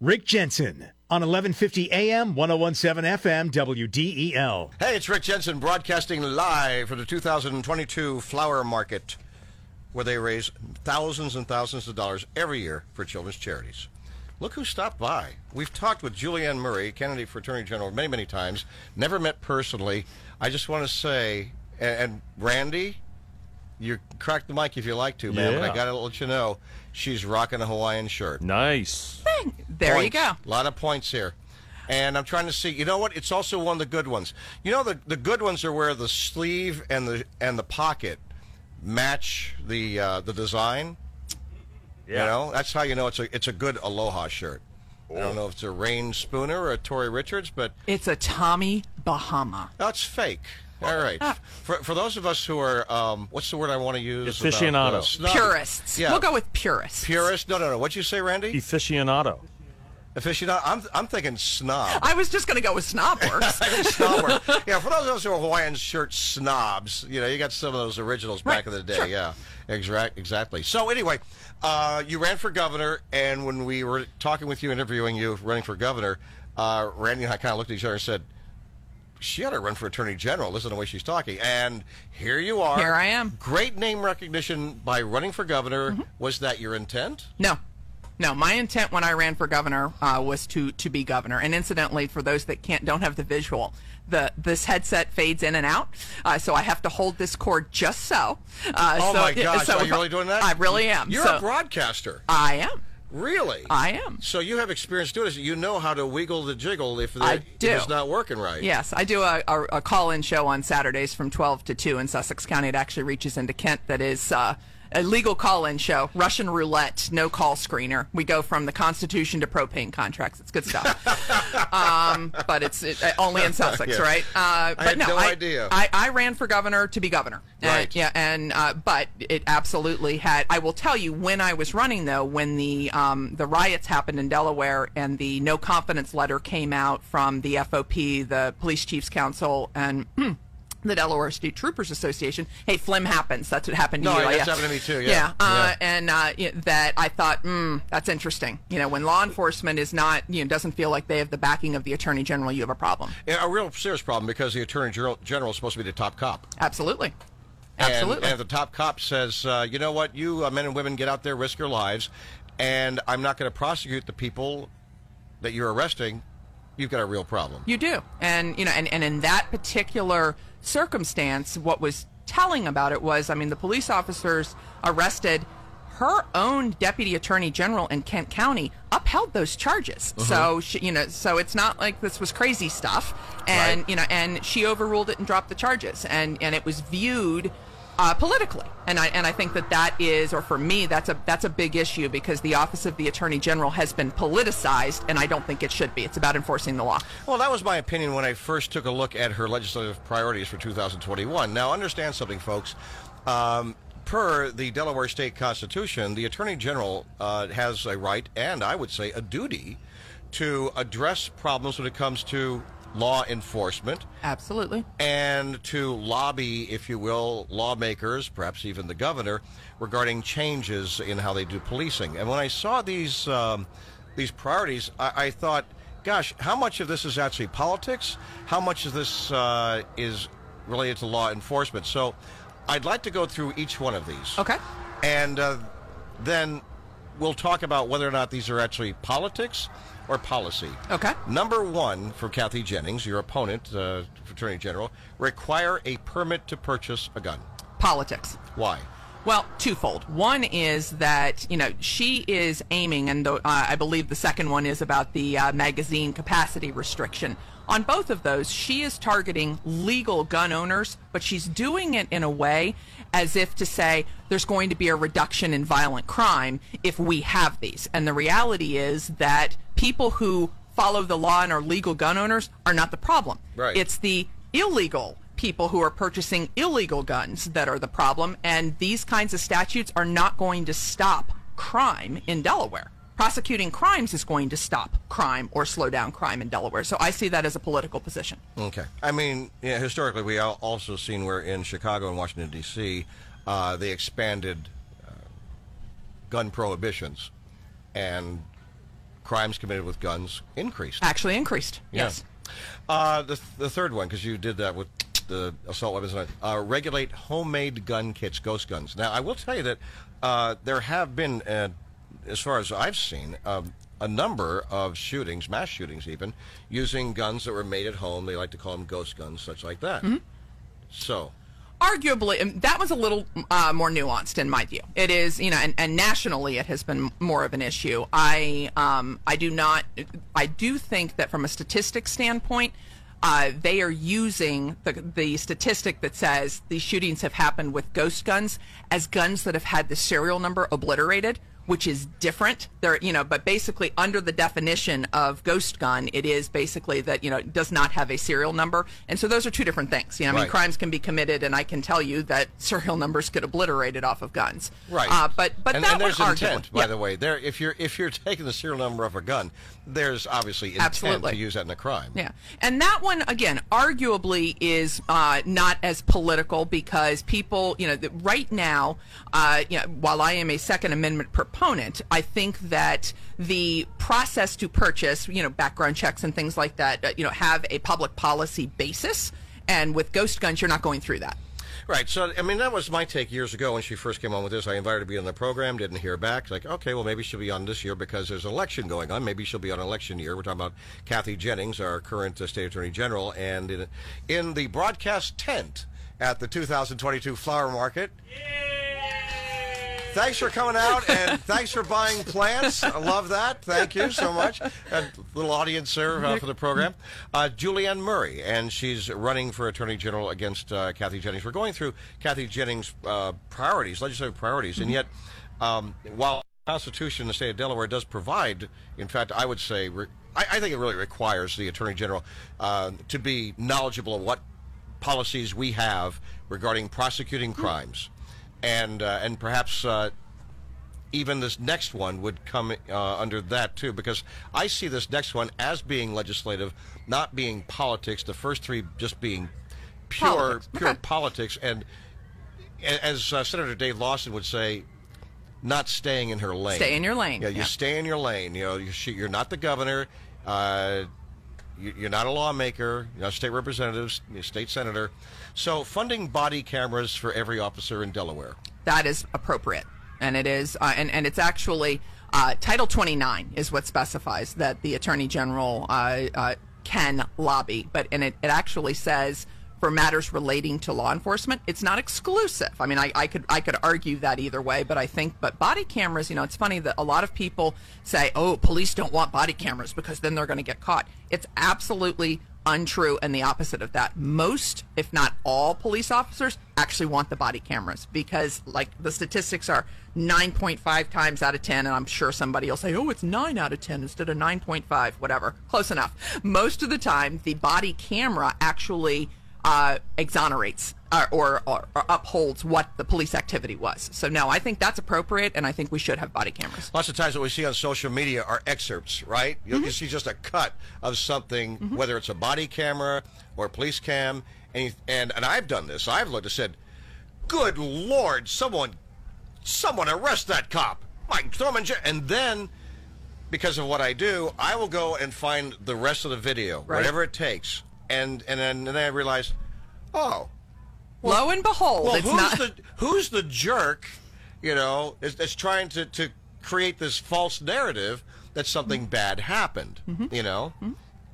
Rick Jensen on 1150 AM, 1017 FM, WDEL. Hey, it's Rick Jensen broadcasting live for the 2022 Flower Market, where they raise thousands and thousands of dollars every year for children's charities. Look who stopped by. We've talked with Julianne Murray, candidate for Attorney General, many, many times. Never met personally. I just want to say, and, and Randy, you crack the mic if you like to, man. But I got to let you know, she's rocking a Hawaiian shirt. Nice. There you go. A lot of points here. And I'm trying to see. You know what? It's also one of the good ones. You know the the good ones are where the sleeve and the and the pocket match the uh, the design. You know, that's how you know it's a it's a good Aloha shirt. I don't know if it's a Reyn Spooner or a Tori Richards, but It's a Tommy Bahama. that's fake. All right. For, for those of us who are, um, what's the word I want to use? about, uh, Purists. Yeah. We'll go with purists. Purist? No, no, no. What'd you say, Randy? Aficionado. Aficionado? I'm, I'm thinking snob. I was just going to go with snob works. Yeah, for those of us who are Hawaiian shirt snobs, you know, you got some of those originals back in the day. sure. Yeah, exact, exactly. So anyway, uh, you ran for governor, and when we were talking with you, interviewing you, running for governor, uh, Randy and I kind of looked at each other and said, "She ought to run for attorney general." Listen to the way she's talking, and here you are. Here I am. Great name recognition by running for governor. Mm-hmm. Was that your intent? No. No, my intent when I ran for governor uh, was to, to be governor. And incidentally, for those that can't don't have the visual, the this headset fades in and out, uh, so I have to hold this cord just so. Uh, Oh so- my gosh! so are you really doing that? I really am. You're So- a broadcaster. I am. Really? I am. So you have experience doing this. You know how to wiggle the jiggle if, the, it's not working right. Yes, I do a, a, a call-in show on Saturdays from 12 to 2 in Sussex County. It actually reaches into Kent. That is uh, a legal call-in show, Russian roulette, no call screener. We go from the Constitution to propane contracts. It's good stuff. um, but it's it, only in Sussex, right? Uh, but had no, no I, idea. I, I ran for governor to be governor. And- Right. yeah, and uh, but it absolutely had. I will tell you when I was running though, when the um, the riots happened in Delaware and the no confidence letter came out from the FOP, the Police Chiefs Council, and. The Delaware State Troopers Association. Hey, Flim happens. That's what happened to No, you. that's yeah. happened to me too, yeah. Yeah, uh, Yeah. and uh, yeah, that I thought, mm, that's interesting. You know, when law enforcement is not, you know, doesn't feel like they have the backing of the Attorney General, you have a problem. Yeah, a real serious problem because the attorney general, is supposed to be the top cop. Absolutely, absolutely. And, if the top cop says, uh, you know what, you uh, men and women get out there, risk your lives, and I'm not going to prosecute the people that you're arresting, you've got a real problem. You do. And you know, and, and in that particular circumstance, what was telling about it was, I mean, the police officers arrested her own deputy attorney general in Kent County upheld those charges. Uh-huh. So she, you know, so it's not like this was crazy stuff. And Right. you know, and she overruled it and dropped the charges. And and it was viewed uh, politically. And I and I think that that is, or for me, that's a that's a big issue because the office of the attorney general has been politicized, and I don't think it should be. It's about enforcing the law. Well, that was my opinion when I first took a look at her legislative priorities for 2021. Now, understand something, folks. Um, per the Delaware State Constitution, the Attorney General uh, has a right, and I would say a duty, to address problems when it comes to law enforcement Absolutely. and to lobby, if you will, lawmakers, perhaps even the governor, regarding changes in how they do policing. And when I saw these um, these priorities, I, I thought, gosh, how much of this is actually politics? How much of this uh, is related to law enforcement? So, I'd like to go through each one of these. Okay. And uh, then we'll talk about whether or not these are actually politics or policy. Okay. Number one for Kathy Jennings, your opponent, uh, Attorney General, require a permit to purchase a gun. Politics. Why? Well, twofold. One is that you know she is aiming, and the, uh, I believe the second one is about the uh, magazine capacity restriction. On both of those, she is targeting legal gun owners, but she's doing it in a way as if to say there's going to be a reduction in violent crime if we have these. And the reality is that people who follow the law and are legal gun owners are not the problem. Right. It's the illegal people who are purchasing illegal guns that are the problem, and these kinds of statutes are not going to stop crime in Delaware. Prosecuting crimes is going to stop crime or slow down crime in Delaware. So I see that as a political position. Okay. I mean, yeah, historically, we al- also seen where in Chicago and Washington, D.C., uh, they expanded uh, gun prohibitions. And crimes committed with guns increased. Actually increased. Yeah. Yes. Uh, the, the third one, because you did that with the assault weapons, uh, regulate homemade gun kits, ghost guns. Now, I will tell you that uh, there have been, uh, as far as I've seen, um, a number of shootings, mass shootings even, using guns that were made at home. They like to call them ghost guns, such like that. So, arguably um, that was a little uh, more nuanced in my view. It is you know and, and nationally it has been more of an issue. I um, i do not i do think that from a statistics standpoint uh, they are using the, the statistic that says these shootings have happened with ghost guns as guns that have had the serial number obliterated which is different. There, you know, but basically under the definition of ghost gun, it is basically that you know it does not have a serial number, and so those are two different things. You know, I mean, crimes can be committed, and I can tell you that serial numbers get obliterated off of guns. right. Uh, but but and, that and there's one intent, arguably- by yeah. the way. There, if you're if you're taking the serial number of a gun, there's obviously intent Absolutely. to use that in a crime. Yeah, and that one again, arguably, is uh, not as political because people, you know, right now, uh, you know, while I am a Second Amendment proponent, I think that the process to purchase, you know, background checks and things like that, uh, you know, have a public policy basis. And with ghost guns, you're not going through that. Right. So, I mean, that was my take years ago when she first came on with this. I invited her to be on the program, didn't hear back. Like, okay, well, maybe she'll be on this year because there's an election going on. Maybe she'll be on election year. We're talking about Kathy Jennings, our current uh, state attorney general, and in, in the broadcast tent at the 2022 Flower Market. Thanks for coming out and thanks for buying plants. I love that. Thank you so much. A little audience there uh, for the program. Uh, Julianne Murray, and she's running for Attorney General against uh, Kathy Jennings. We're going through Kathy Jennings' uh, priorities, legislative priorities, and yet, um, while the Constitution in the state of Delaware does provide, in fact, I would say, re- I, I think it really requires the Attorney General uh, to be knowledgeable of what policies we have regarding prosecuting crimes, and uh, and perhaps uh, even this next one would come uh, under that too, because I see this next one as being legislative, not being politics. The first three just being pure Politics. pure Okay. politics, and as uh, Senator Dave Lawson would say. Not staying in her lane. Stay in your lane, Yeah, you yeah. stay in your lane. You know, you sh- you're not the governor. You- you're not a lawmaker, you're not a state representative, you're a state senator. So, funding body cameras for every officer in Delaware. that is appropriate and it is uh, and, and it's actually uh, title 29 is what specifies that the attorney general uh, uh, can lobby but and it, it actually says for matters relating to law enforcement it's not exclusive i mean I, I could i could argue that either way but i think but body cameras you know it's funny that a lot of people say oh police don't want body cameras because then they're going to get caught it's absolutely untrue and the opposite of that. Most, if not all, police officers actually want the body cameras because, like, the statistics are 9.5 times out of 10, and I'm sure somebody will say, oh, it's 9 out of 10 instead of 9.5, whatever. Close enough. Most of the time, the body camera actually uh, exonerates uh, or, or, or upholds what the police activity was. So, no, I think that's appropriate, and I think we should have body cameras. Lots of times what we see on social media are excerpts, right? You, you see just a cut of something, whether it's a body camera or a police cam, and, and and I've done this. I've looked and said, "Good Lord, someone, someone arrest that cop!" Like throw him in jail, and then. Because of what I do, I will go and find the rest of the video, Right. whatever it takes, and and then, and then I realize, oh, Lo and behold, well, it's who's not. the who's the jerk? You know, is, is trying to to create this false narrative that something Mm-hmm. bad happened. You know,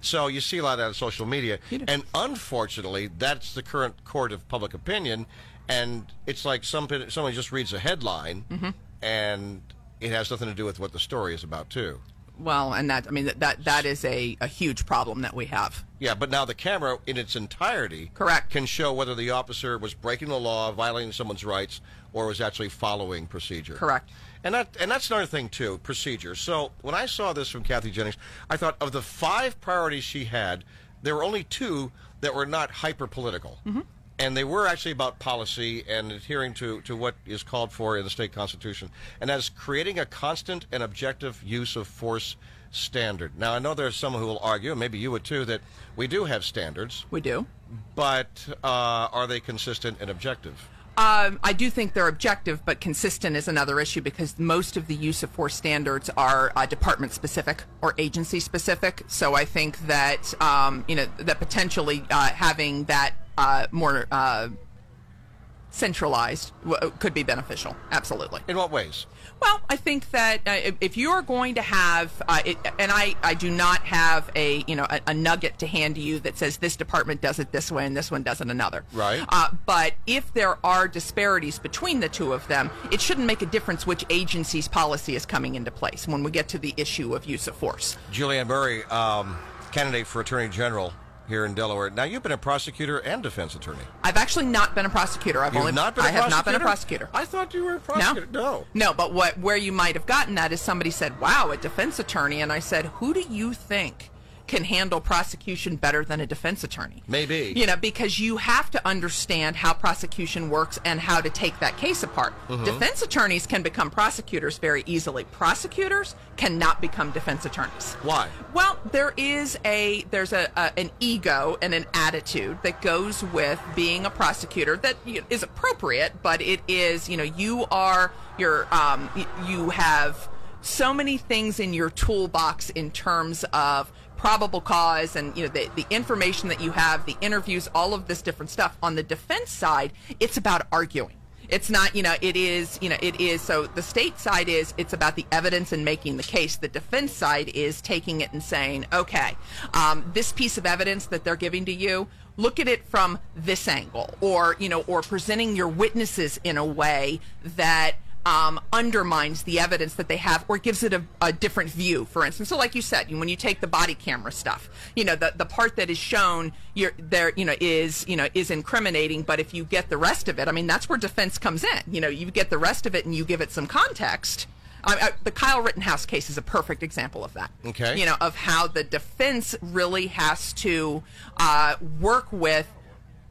so you see a lot of that on social media, and unfortunately, that's the current court of public opinion. And it's like somebody somebody just reads a headline, Mm-hmm. and it has nothing to do with what the story is about, too. Well, and that I mean that that, that is a, a huge problem that we have. Yeah, but now the camera in its entirety Correct. can show whether the officer was breaking the law, violating someone's rights, or was actually following procedure. Correct. And that and that's another thing too, procedure. So when I saw this from Kathy Jennings, I thought of the five priorities she had, there were only two that were not hyper political. Mm-hmm. And they were actually about policy and adhering to, to what is called for in the state constitution. And that is creating a constant and objective use of force standard. Now, I know there's some who will argue, and maybe you would too, that we do have standards, We do. but uh, are they consistent and objective? Um, I do think they're objective, but consistent is another issue because most of the use of force standards are uh, department specific or agency specific. So I think that um, you know that potentially uh, having that uh, more uh, centralized w- could be beneficial. Absolutely. In what ways? Well, I think that uh, if- if you're going to have, uh, it, and I, I do not have a you know a, a nugget to hand to you that says this department does it this way and this one does it another. Right. Uh, but if there are disparities between the two of them, it shouldn't make a difference which agency's policy is coming into place when we get to the issue of use of force. Julianne Murray, um, candidate for Attorney General here in Delaware. Now, you've been a prosecutor and defense attorney. I've actually not been a prosecutor. I've You've only not been a I have not been a prosecutor? I thought you were a No, prosecutor. No. no. But what where you might have gotten that is somebody said, "Wow, a defense attorney," and I said, "Who do you think can handle prosecution better than a defense attorney?" Maybe. You know, because you have to understand how prosecution works and how to take that case apart. Mm-hmm. Defense attorneys can become prosecutors very easily. Prosecutors cannot become defense attorneys. Why? Well, there is a there's a, a an ego and an attitude that goes with being a prosecutor that is appropriate, but it is you know you are you're um, you have so many things in your toolbox in terms of probable cause and you know the, the information that you have the interviews all of this different stuff on the defense side it's about arguing it's not, you know, it is, you know, it is. So the state side is it's about the evidence and making the case. The defense side is taking it and saying, okay, um, this piece of evidence that they're giving to you, look at it from this angle, or you know, or presenting your witnesses in a way that um, undermines the evidence that they have or gives it a, a different view, for instance. So, like you said, when you take the body camera stuff, you know, the, the part that is shown you're, there, you know, is, you know, is incriminating. But if you get the rest of it, I mean, that's where defense comes in. You know, you get the rest of it and you give it some context. I, I, the Kyle Rittenhouse case is a perfect example of that. Okay. You know, of how the defense really has to uh, work with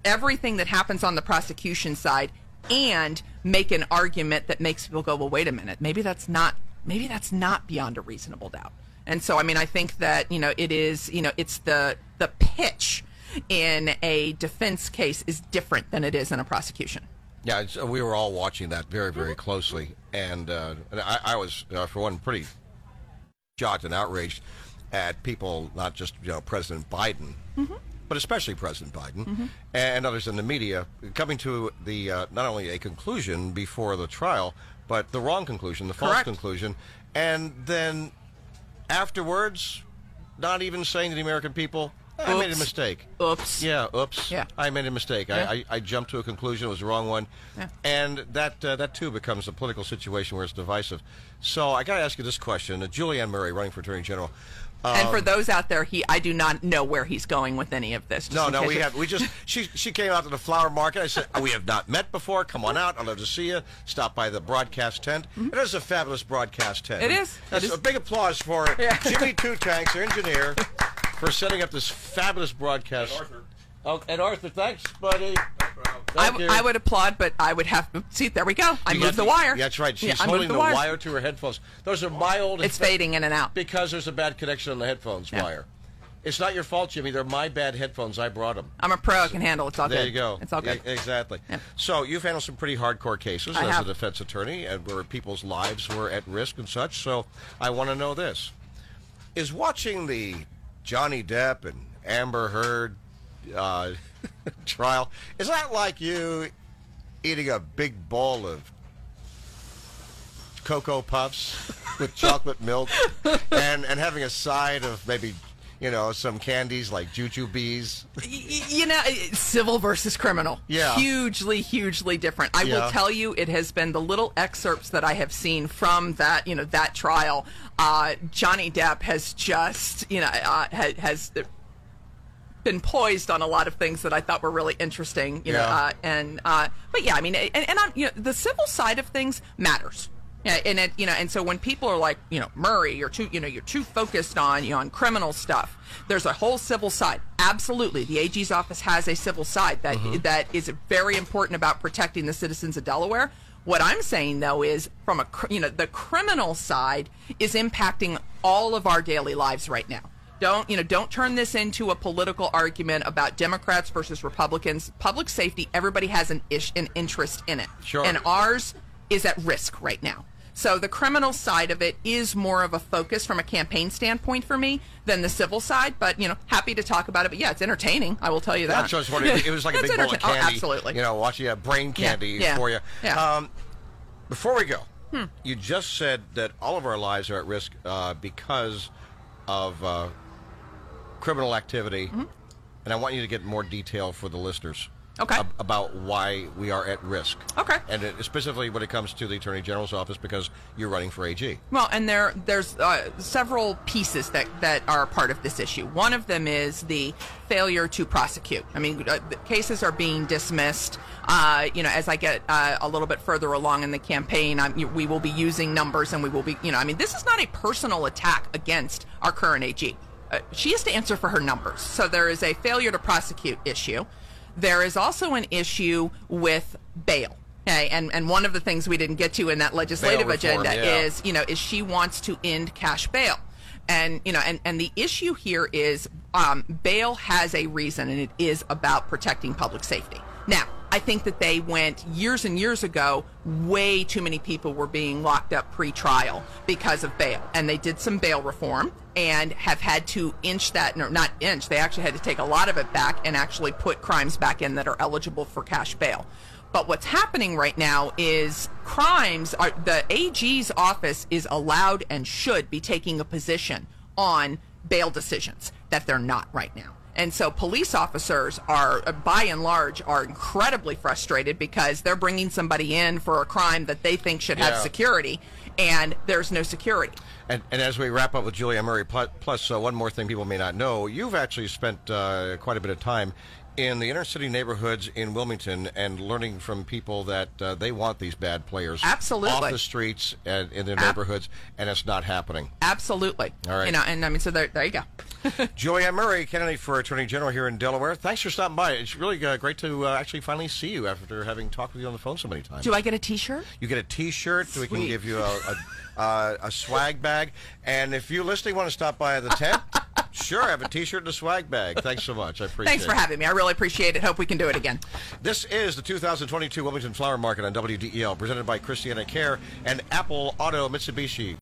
everything that happens on the prosecution side and make an argument that makes people go, well, wait a minute, maybe that's not, maybe that's not beyond a reasonable doubt. And so, I mean, I think that you know it is, you know, it's the the pitch in a defense case is different than it is in a prosecution. Yeah, it's, uh, we were all watching that very, very closely, and, uh, and I, I was, uh, for one, pretty shocked and outraged at people, not just you know President Biden, but especially President Biden and others in the media, coming to the uh, not only a conclusion before the trial, but the wrong conclusion, the false conclusion, and then afterwards, not even saying to the American people, "I made a mistake." Oops. Yeah, oops. Yeah. I made a mistake. Yeah. I, I, I jumped to a conclusion. It was the wrong one. Yeah. And that uh, that too becomes a political situation where it's divisive. So I got to ask you this question: uh, Julianne Murray, running for Attorney General. And Um, for those out there, he I do not know where he's going with any of this. just no, in no, case we have. We just she she came out to the flower market. I said we have not met before. Come on out. I'd love to see you. Stop by the broadcast tent. It is a fabulous broadcast tent. Mm-hmm. It is. That's It is. a big applause for Yeah. Jimmy Two Tanks, our engineer, for setting up this fabulous broadcast. Arthur. Oh, and Arthur, thanks, buddy. I, w-. I would applaud, but I would have see. There we go. I You moved got the wire. That's right. She's Yeah, holding the, the wire. wire to her headphones. Those are my old. It's fading in and out. because there's a bad connection on the headphones Yeah. wire. It's not your fault, Jimmy. They're my bad headphones. I brought them. I'm a pro. I can handle. it. It's all There good. There you go. It's all good. E- exactly. Yeah. So you've handled some pretty hardcore cases I as have. a defense attorney, and where people's lives were at risk and such. So I want to know this: Is watching the Johnny Depp and Amber Heard uh, trial is that like you eating a big bowl of cocoa puffs with chocolate milk and and having a side of maybe you know some candies like jujubes you know, civil versus criminal. Yeah. Hugely, hugely different. I Yeah. will tell you, it has been the little excerpts that I have seen from that, you know, that trial. Uh, Johnny Depp has just, you know, uh, has, has been poised on a lot of things that I thought were really interesting, you know, uh, and uh, but yeah, I mean, and, and I'm, you know, the civil side of things matters. Yeah, and it, you know, and so when people are like, you know, Murray, you're too, you know, you're too focused on, you know, on criminal stuff. There's a whole civil side. Absolutely, the AG's office has a civil side that that is very important about protecting the citizens of Delaware. What I'm saying though is, from a, you know, the criminal side is impacting all of our daily lives right now Don't you know? Don't turn this into a political argument about Democrats versus Republicans. Public safety. Everybody has an ish, an interest in it, Sure. and ours is at risk right now. So the criminal side of it is more of a focus from a campaign standpoint for me than the civil side. But you know, happy to talk about it. But yeah, it's entertaining. I will tell you that. That's just what it, it was like a big bowl of candy. Oh, absolutely. You know, watching a brain candy yeah, for you. yeah. Hmm. Um, before we go, you just said that all of our lives are at risk uh, because of uh, criminal activity, Mm-hmm. and I want you to get more detail for the listeners. Okay. ab- about why we are at risk. Okay. And it, specifically when it comes to the Attorney General's office because you're running for AG. Well, and there there's uh, several pieces that that are part of this issue. One of them is the failure to prosecute. I mean, uh, the cases are being dismissed. Uh, you know, as I get uh, a little bit further along in the campaign, I'm, we will be using numbers, and we will be, you know, I mean, this is not a personal attack against our current AG. Uh, she has to answer for her numbers. So there is a failure to prosecute issue. There is also an issue with bail. Okay, and and one of the things we didn't get to in that legislative reform, agenda yeah. is you know is she wants to end cash bail and you know and and the issue here is um, bail has a reason and it is about protecting public safety now i think that they went years and years ago way too many people were being locked up pre-trial because of bail and they did some bail reform and have had to inch that no not inch they actually had to take a lot of it back and actually put crimes back in that are eligible for cash bail but what's happening right now is crimes are the AG's office is allowed and should be taking a position on bail decisions that they're not right now. And so police officers are by and large are incredibly frustrated because they're bringing somebody in for a crime that they think should have Yeah. security and there's no security. And, and as we wrap up with Julia Murray, plus, plus uh, one more thing people may not know, you've actually spent uh, quite a bit of time in the inner city neighborhoods in Wilmington and learning from people that uh, they want these bad players Absolutely. off the streets and in their Ab- neighborhoods, and it's not happening. Absolutely. All right. You know, and I mean so there there you go. Julianne Murray, candidate for Attorney General here in Delaware. Thanks for stopping by. It's really uh, great to uh, actually finally see you after having talked with you on the phone so many times. Do I get a t-shirt? You get a T-shirt. We can give you a, a, uh, a swag bag. And if you listening want to stop by the tent, sure, I have a T-shirt and a swag bag. Thanks so much. I appreciate it. Thanks for it. having me. I really appreciate it. Hope we can do it again. This is the 2022 Wilmington Flower Market on WDEL, presented by Christiana Care and Apple Auto Mitsubishi.